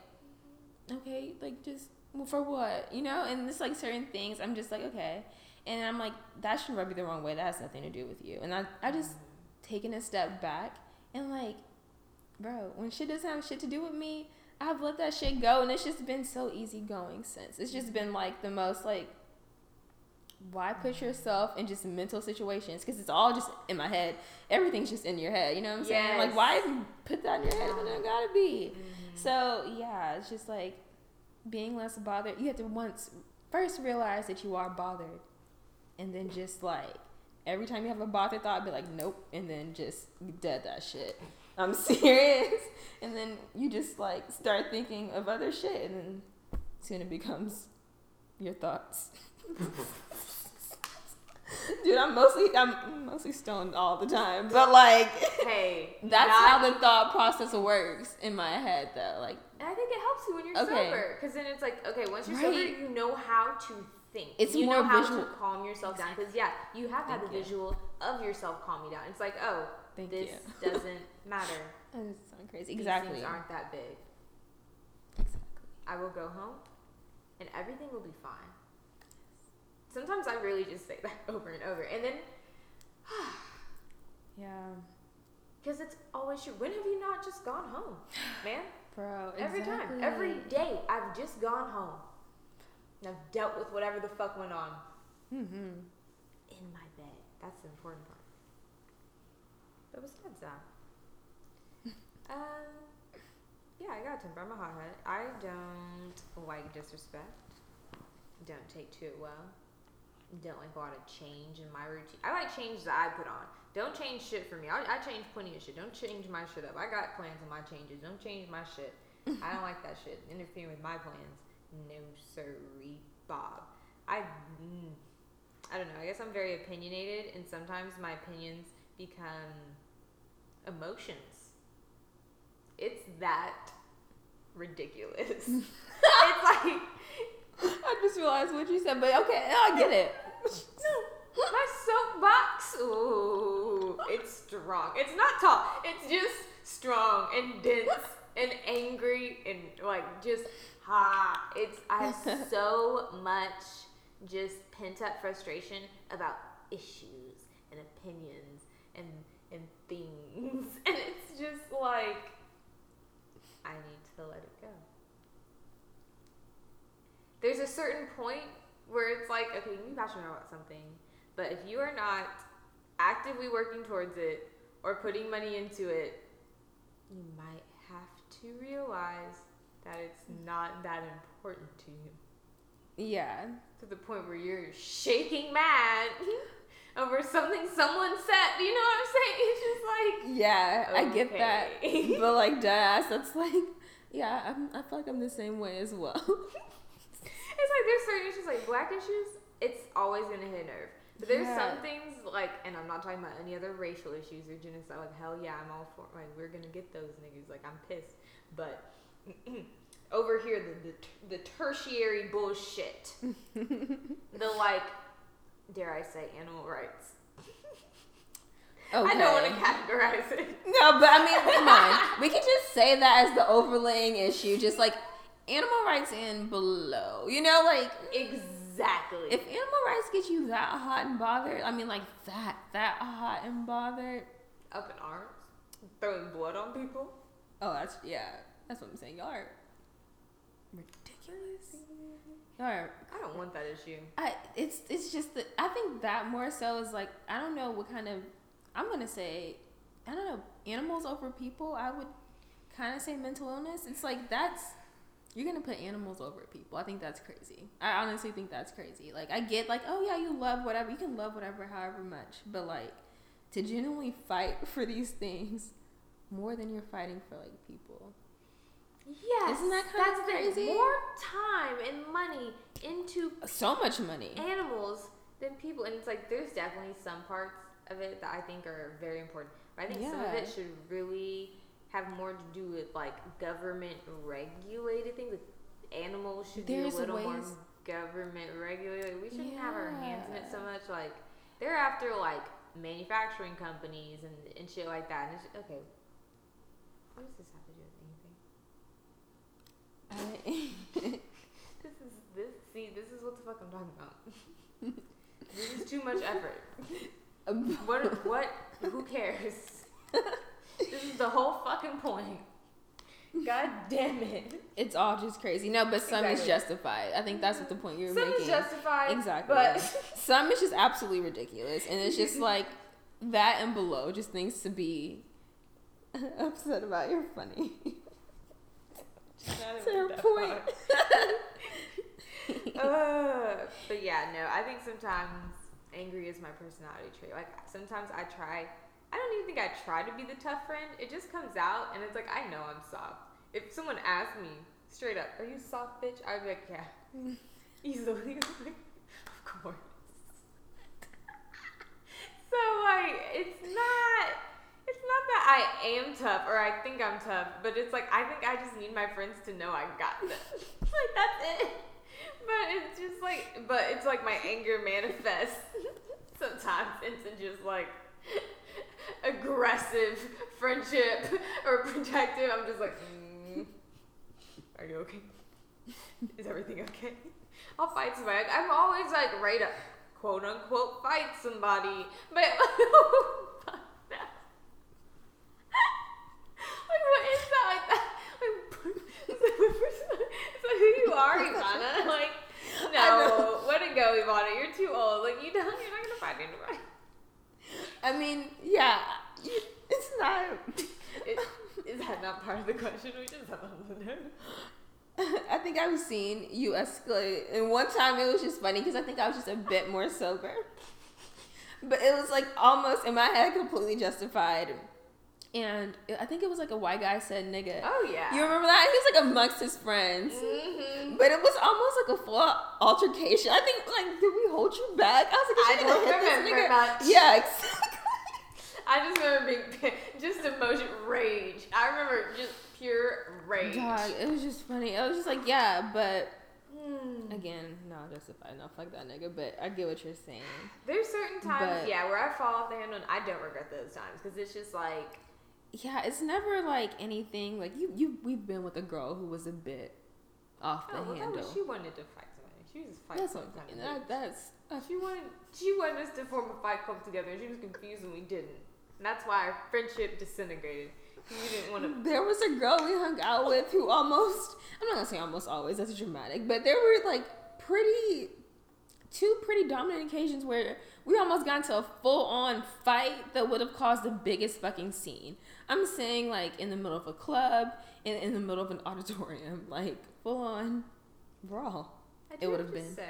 okay, like just for what, you know? And it's like certain things, I'm just like, okay. And I'm like, that shouldn't rub you the wrong way. That has nothing to do with you. And I, I just taken a step back and like, bro, when shit doesn't have shit to do with me, I've let that shit go, and it's just been so easy going since. It's just been like the most like, why put yourself in just mental situations? Because it's all just in my head. Everything's just in your head. You know what I'm saying? Like, why even put that in your head when it gotta be? Mm-hmm. So yeah, it's just like being less bothered. You have to once first realize that you are bothered, and then just like every time you have a bothered thought, be like, nope, and then just dead that shit. I'm serious, and then you just like start thinking of other shit, and then soon it becomes your thoughts. Dude, I'm mostly I'm mostly stoned all the time, but like hey, that's not- how the thought process works in my head, though. Like I think it helps you when you're Okay. sober, because then it's like, okay, once you're Right. sober, you know how to think. It's you more know how visual. to calm yourself down. Because yeah, you have had Thank the you. visual of yourself calming down. It's like, oh, Thank this you. doesn't matter. that is so crazy. These Exactly. things aren't that big. Exactly. I will go home, and everything will be fine. Sometimes I really just say that over and over, and then Yeah, because it's always true. When have you not just gone home, man? bro. Every time, every day, I've just gone home. And I've dealt with whatever the fuck went on Mm-hmm. in my bed. That's the important part. But besides that, um, yeah, I got a temper. I'm a hothead. I don't like disrespect. Don't take to it well. don't like a lot of change in my routine. I like change that I put on. Don't change shit for me. I, I change plenty of shit. Don't change my shit up. I got plans on my changes. Don't change my shit. I don't like that shit. Interfering with my plans. No, sirree, Bob. I, mm, I don't know. I guess I'm very opinionated, and sometimes my opinions become emotions. It's that ridiculous. it's like I just realized what you said, but okay, I get it. no, my soapbox. Ooh, it's strong. It's not tall. It's just strong and dense and angry and like just ha. It's I have so much just pent up frustration about issues and opinions and and things, and it's just like I need to let it go. There's a certain point where it's like, okay, you can be passionate about something, but if you are not actively working towards it or putting money into it, you might have to realize that it's not that important to you. Yeah. To the point where you're shaking mad over something someone said. You know what I'm saying? It's just like Yeah, I get that. But like deadass, that's like yeah, I'm, I feel like I'm the same way as well. It's like there's certain issues like black issues. It's always gonna hit a nerve. But there's Yeah. some things like, and I'm not talking about any other racial issues or genocide. Like hell yeah, I'm all for. Like we're gonna get those niggas. Like I'm pissed. But over here, the the, the tertiary bullshit, the like, dare I say, animal rights. I don't want to categorize it. No, but I mean, come on. We could just say that as the overlaying issue, just like animal rights and below. You know, like Exactly. if animal rights get you that hot and bothered, I mean, like that, that hot and bothered. up in arms, throwing blood on people. Oh, that's yeah, that's what I'm saying. Y'all are ridiculous. Y'all I don't want that issue. I it's it's just that I think that more so is like I don't know what kind of I'm gonna say I don't know animals over people. I would kind of say mental illness. It's like that's you're gonna put animals over people. I think that's crazy. I honestly think that's crazy. Like I get like oh yeah you love whatever you can love whatever however much, but like to genuinely fight for these things more than you're fighting for like people. Yes, Isn't that kinda that's thing. crazy? More time and money into So much money. animals than people, and it's like there's definitely some parts of it that I think are very important. But I think some of it should really have more to do with like government regulated things. Like animals should There's be a little more government regulated. We shouldn't have our hands in it so much. Like they're after like manufacturing companies and, and shit like that. And it's okay. What does this have to do with anything? I- This is this. See, this is what the fuck I'm talking about. this is too much effort. What? What? Who cares? this is the whole fucking point. God damn it. It's all just crazy. No, but some is justified. I think that's what the point you were Some making. Some is justified. exactly. But some is just absolutely ridiculous, and it's just like that and below, just things to be upset about. You're funny. To her point. uh, but yeah, no. I think sometimes angry is my personality trait. Like sometimes I try. I don't even think I try to be the tough friend. It just comes out, and it's like I know I'm soft. If someone asked me straight up, "Are you soft, bitch?" I'd be like, "Yeah." Easily, of course. so like, it's not. It's not that I am tough or I think I'm tough, but it's like I think I just need my friends to know I got this. like that's it. But it's just like, but it's like my anger manifests sometimes into just like aggressive friendship or protective. I'm just like, mm, are you okay? Is everything okay? I'll fight somebody. I'm always like ready to quote unquote fight somebody, but fuck that. like what is that? Like that? Like, is that who you are, Ivana? Like, no, let it go, Ivana. You're too old. Like you don't. You're not gonna find anybody. I mean, yeah, it's not. It, is that not part of the question? We just have to know. I think I've seen you escalate. And one time it was just funny because I think I was just a bit more sober. But it was like almost in my head completely justified. And I think it was like a white guy said nigga. Oh yeah. You remember that? He was like amongst his friends. Mm-hmm. But it was almost like a full altercation. I think like did we hold you back? I was like, I is she gonna don't remember much. Yeah, exactly. I just remember being just emotion rage. I remember just pure rage. God, it was just funny. I was just like, yeah, but Hmm. again, not justified. No, fuck that nigga. But I get what you're saying. There's certain times, But- yeah, where I fall off the handle, and I don't regret those times because it's just like, Yeah, it's never like anything like you. You we've been with a girl who was a bit off the oh, well, that handle. was, she wanted to fight somebody. She was just fight That's what kind of that, that's. that's She wanted, she wanted us to form a fight club together. and She was confused and we didn't. And that's why our friendship disintegrated. We didn't want to. There was a girl we hung out with who almost. I'm not gonna say almost always. That's dramatic, but there were like pretty, two pretty dominant occasions where we almost got into a full on fight that would have caused the biggest fucking scene. I'm saying like in the middle of a club, in in the middle of an auditorium, like full on brawl. It would've been. Say,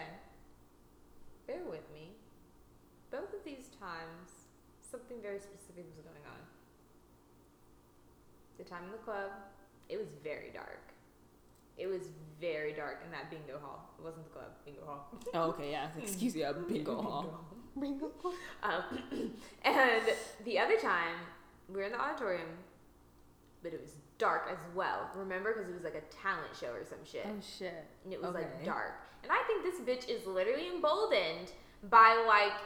bear with me. Both of these times, something very specific was going on. The time in the club, it was very dark. It was very dark in that bingo hall. It wasn't the club, bingo hall. Oh, okay, yeah. Excuse me, a bingo hall. Bingo hall. Um, and the other time, we were in the auditorium, but it was dark as well. Remember? Because it was like a talent show or some shit. Oh shit. And it was like dark. And I think this bitch is literally emboldened by like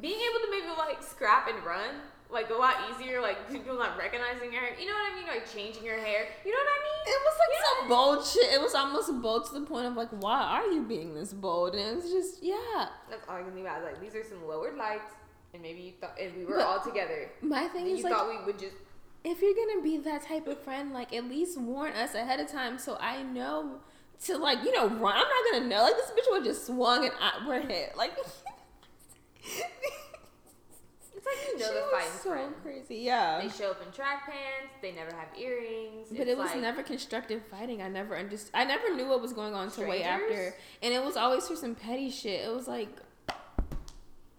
being able to maybe like scrap and run like a lot easier, like people not recognizing your hair. You know what I mean? Like changing your hair. You know what I mean? It was like some bold shit. It was almost bold to the point of like, why are you being this bold? And it was just, yeah. That's all I can think about. Like these are some lowered lights, and maybe you thought, and we were But all together. My thing is you like, thought we would just. if you're gonna be that type of friend, like at least warn us ahead of time so I know to like, you know, run. I'm not gonna know. Like this bitch would just swung and I, we're hit. Like. Like you know she the was fighting so friend. crazy, yeah. They show up in track pants. They never have earrings. But It's it was like- never constructive fighting. I never understood. I never knew what was going on until way after, and it was always for some petty shit. It was like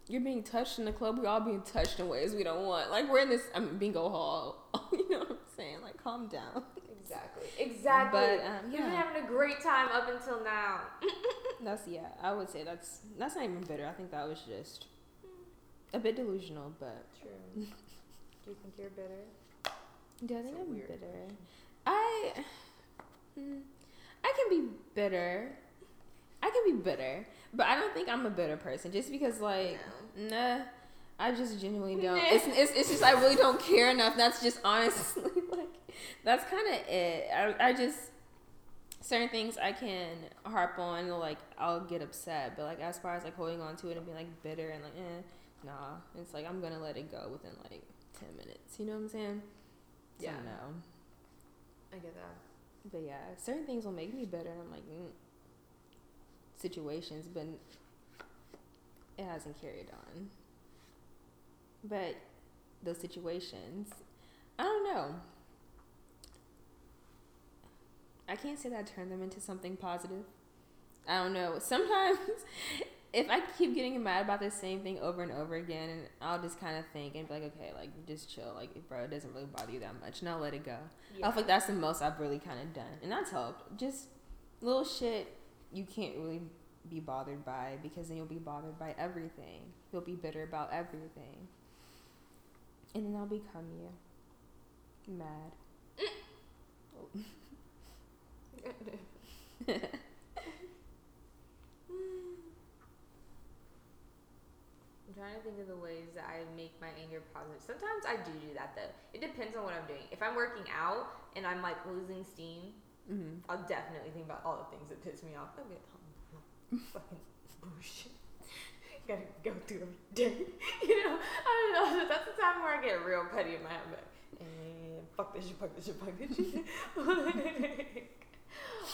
you're being touched in the club. We're all being touched in ways we don't want. Like we're in this I mean, bingo hall. you know what I'm saying? Like calm down. Exactly. Exactly. But, um, We've been having a great time up until now. That's yeah. I would say that's that's not even bitter. I think that was just a bit delusional. But True. Do you think you're bitter? do I think I'm bitter? I hmm, I can be bitter. I can be bitter, but I don't think I'm a bitter person. Just because, like, nah, I just genuinely don't. It's, it's it's just I really don't care enough. That's just honestly like that's kind of it. I I just certain things I can harp on. Like I'll get upset, but like as far as like holding on to it and being like bitter and like eh, nah, it's like I'm gonna let it go within like ten minutes. You know what I'm saying? So, Yeah. no. I get that. But yeah, certain things will make me better. And I'm like, mm, situations, but it hasn't carried on. But those situations, I don't know. I can't say that I turned them into something positive. I don't know. Sometimes, if I keep getting mad about the same thing over and over again, and I'll just kind of think and be like, okay, like just chill, like bro, it doesn't really bother you that much, and I'll let it go. I feel like that's the most I've really kind of done, and that's helped. Just little shit you can't really be bothered by because then you'll be bothered by everything. You'll be bitter about everything, and then I'll become you, mad. trying to think of the ways that I make my anger positive. Sometimes I do do that though. It depends on what I'm doing. If I'm working out and I'm like losing steam, hmm I'll definitely think about all the things that piss me off. I'll get um, fucking bullshit. Gotta go through every day. you know, I don't know. That's the time where I get real petty in my head. But, and fuck this shit, fuck this shit, fuck this shit.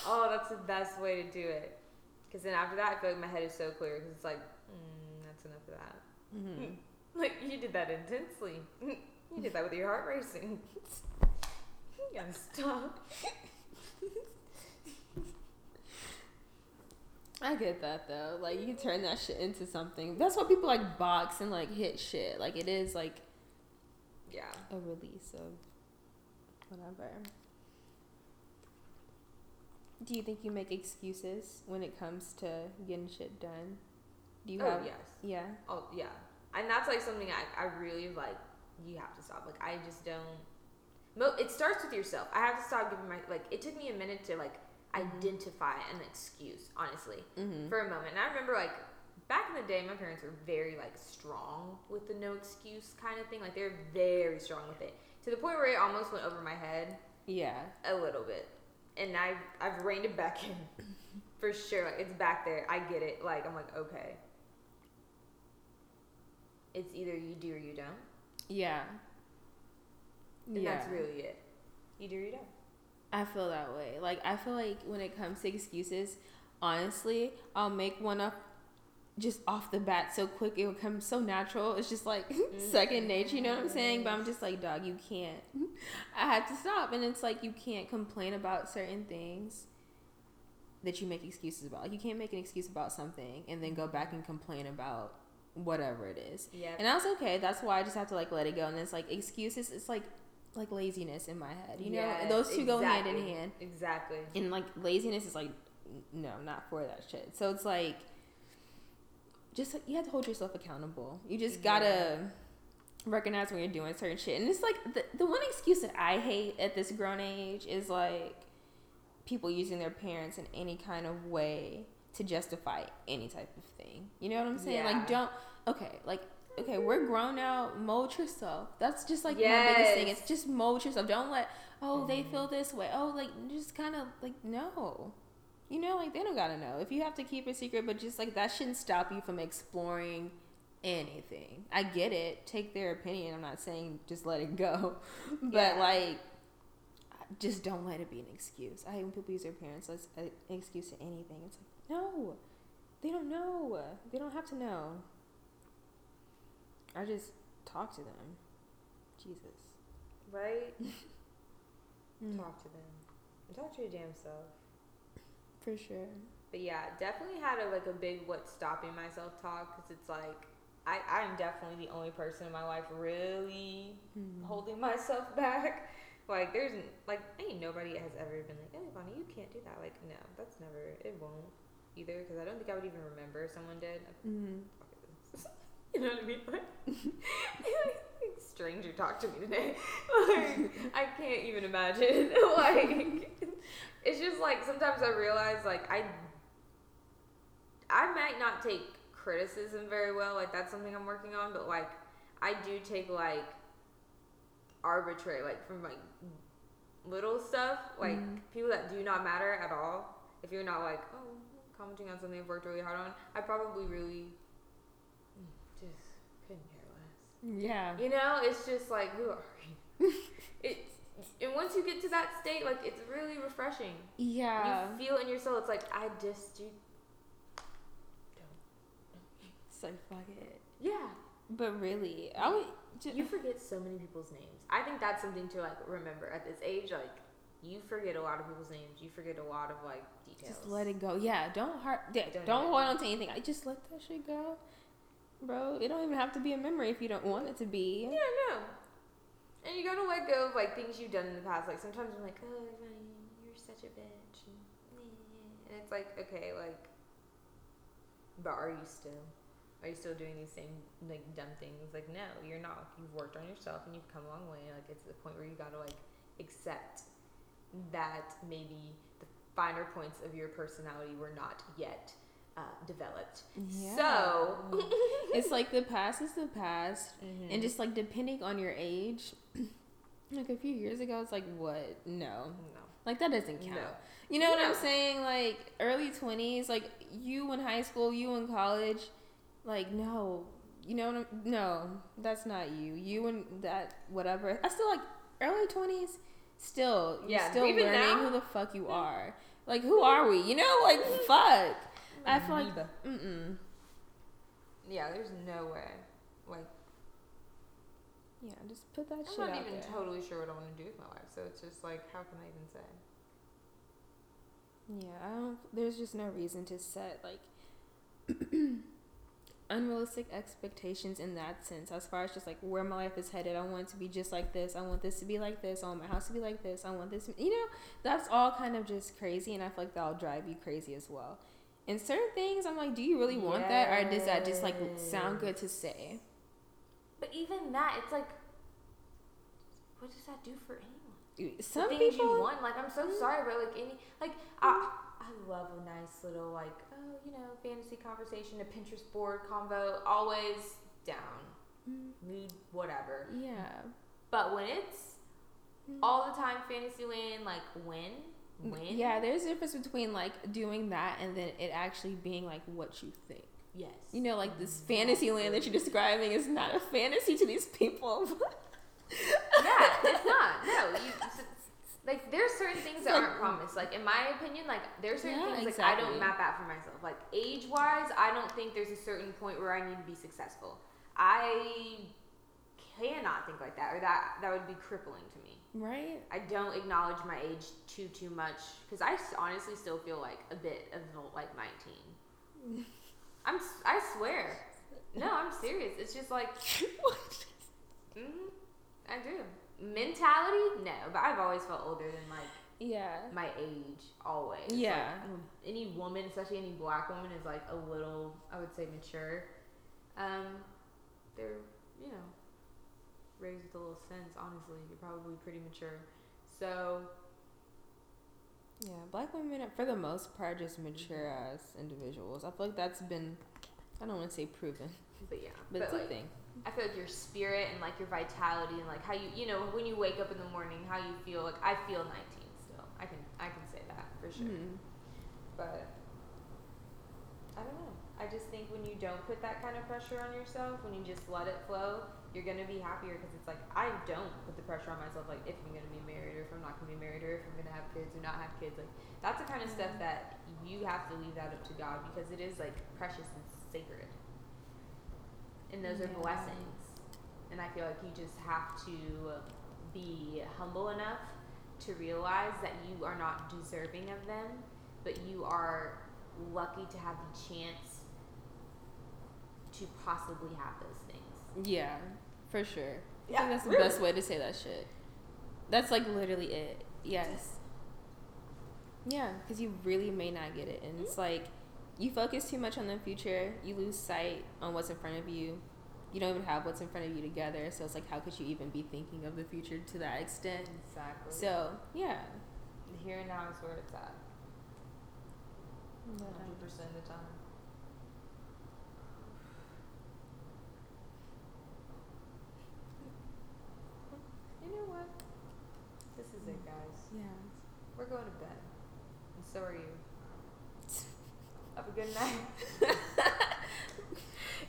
oh, that's the best way to do it. Because then after that, I feel like my head is so clear. Because it's like, mm, that's enough of that. Hmm Like, you did that intensely. You did that with your heart racing. You gotta stop. I get that though. Like you turn that shit into something. That's why people like box and like hit shit. Like it is like Yeah. a release of whatever. Do you think you make excuses when it comes to getting shit done? Do you oh have? yes. Yeah. Oh yeah. And that's like something I, I really like. You have to stop. Like I just don't. Mo- it starts with yourself. I have to stop giving my like. It took me a minute to like Mhm. identify an excuse. Honestly, Mm-hmm. for a moment. And I remember like back in the day, my parents were very like strong with the no excuse kind of thing. Like they're very strong with it to the point where it almost went over my head yeah. a little bit. And i've I've reined it back in for sure. Like it's back there. I get it. Like I'm like okay. It's either you do or you don't. Yeah. And that's really it. You do or you don't. I feel that way. Like I feel like when it comes to excuses, honestly, I'll make one up just off the bat so quick it will come so natural. It's just like mm-hmm. second nature, you know what I'm saying? But I'm just like, dog, you can't. I had to stop, and it's like you can't complain about certain things that you make excuses about. Like you can't make an excuse about something and then go back and complain about whatever it is. Yeah. And that's okay. That's why I just have to like let it go. And it's like excuses. It's like like laziness in my head. You know, Yes, those two go hand in hand. Exactly. And like laziness is like, no, not for that shit. So it's like, just you have to hold yourself accountable. You just gotta recognize when you're doing certain shit. And it's like the the one excuse that I hate at this grown age is like people using their parents in any kind of way to justify any type of thing. You know what I'm saying? Yeah. Like don't okay, like okay, we're grown now, mold yourself. That's just like my biggest thing. It's just mold yourself. Don't let oh they Mhm. feel this way. Oh like just kind of like no. You know, like they don't gotta know. If you have to keep it secret, but just like that shouldn't stop you from exploring anything. I get it. Take their opinion. I'm not saying just let it go. But Yeah. like just don't let it be an excuse. I hate when people use their parents as an excuse to anything. It's like, no. They don't know. They don't have to know. I just talk to them. Jesus. Right? Talk to them. And talk to your damn self. For sure. But yeah, definitely had a like a big what's stopping myself talk because it's like I I'm definitely the only person in my life really Mm. holding myself back. Like there's like ain't nobody has ever been like, hey Bonnie, you can't do that." Like no, that's never. It won't either because I don't think I would even remember if someone did. Mm. You know what I mean? Like, stranger talked to me today. Like, I can't even imagine. like, it's just like sometimes I realize like I, I might not take criticism very well. Like that's something I'm working on. But like, I do take like arbitrary, like from like little stuff, like Mhm. people that do not matter at all. If you're not like, oh, commenting on something I've worked really hard on, I probably really just couldn't care less. Yeah. You know, it's just like, who are you? it's and once you get to that state, like it's really refreshing. Yeah. You feel in your soul. It's like I just don't. So fuck it. Yeah, But really, I would. ju- you forget so many people's names. I think that's something to like remember at this age. Like you forget a lot of people's names. You forget a lot of like details. Just let it go. Yeah, don't heart. Yeah, Don't don't, hold on to anything. I just let that shit go, bro. It don't even have to be a memory if you don't want it to be. Yeah, no. And you gotta let go of like things you've done in the past. Like sometimes I'm like, oh, you're such a bitch, and it's like, okay, like, but are you still? Are you still doing these same like dumb things? Like, no, you're not. You've worked on yourself and you've come a long way. Like, it's the point where you gotta like accept that maybe the finer points of your personality were not yet uh, developed. So, it's like the past is the past, Mhm. and just like depending on your age. Like a few years ago, it's like what? No, no, like that doesn't count. no. You know what I'm saying? Like early twenties, like you in high school, you in college, like no, you know no, that's not you. You and that whatever. I still like early twenties. Still, you're Yeah, still even learning now? who the fuck you are. Like who are we? You know, like fuck. I feel like mm mm. Yeah, there's no way. Like, Yeah, just put that I'm shit not out even there. totally sure what I want to do with my life. So it's just like, how can I even say? Yeah, I don't. There's just no reason to set like unrealistic expectations in that sense. As far as just like where my life is headed, I want to be just like this. I want this to be like this. I want my house to be like this. I want this. You know, that's all kind of just crazy, and I feel like that'll drive you crazy as well. And certain things, I'm like, do you really want that, or does that just like sound good to say? But even that, it's like, what does that do for anyone? Some the things people you want, like I'm so mm. sorry, but like any, like I, I love a nice little like, you know, fantasy conversation, a Pinterest board convo, always down, mm. mood, whatever. Yeah. But when it's mm. all the time Fantasyland, like when, mm, when, Yeah, there's a difference between like doing that and then it actually being like what you think. yes, You know, like this fantasy land that you're describing is not a fantasy to these people. yeah, it's not. No, you like there's certain things that Like- aren't promised. Like in my opinion, like there's certain Yeah, things like I don't map out for myself. Like age wise, I don't think there's a certain point where I need to be successful. I cannot think like that, or that that would be crippling to me. right? I don't acknowledge my age too too much because I honestly still feel like a bit of like 19. I'm I swear. No, I'm serious. It's just like hmm I do. Mentality? No, but I've always felt older than like yeah. my age. Always. Yeah. Like, um, any woman, especially any black woman, is like a little, I would say, mature. Um, they're you know raised with a little sense. Honestly, you're probably pretty mature. So Yeah, black women for the most part just mature as individuals. I feel like that's been I don't want to say proven, but yeah, but, it's like, a thing. I feel like your spirit and like your vitality and like how you you know when you wake up in the morning how you feel like I feel 19 still. I can I can say that for sure. Mhm. but I don't know. I just think when you don't put that kind of pressure on yourself when you just let it flow you're gonna be happier because it's like I don't put the pressure on myself like if I'm gonna be married or if I'm not gonna be married or if I'm gonna have kids or not have kids like that's the kind of stuff that you have to leave that up to God because it is like precious and sacred and those are blessings and I feel like you just have to be humble enough to realize that you are not deserving of them but you are lucky to have the chance to possibly have those things Yeah, for sure. I Yeah, think that's the really. best way to say that shit. That's like literally it. Yes. Yeah, because you really may not get it, and it's mm-hmm. like you focus too much on the future, you lose sight on what's in front of you. You don't even have what's in front of you together, so it's like, how could you even be thinking of the future to that extent? exactly. So yeah, the here and now is where it's at. But, um, 100% of the time. You know what? This is it guys. Yeah. we're going to bed. And so are you have a good night.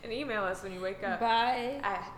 And email us when you wake up. Bye. at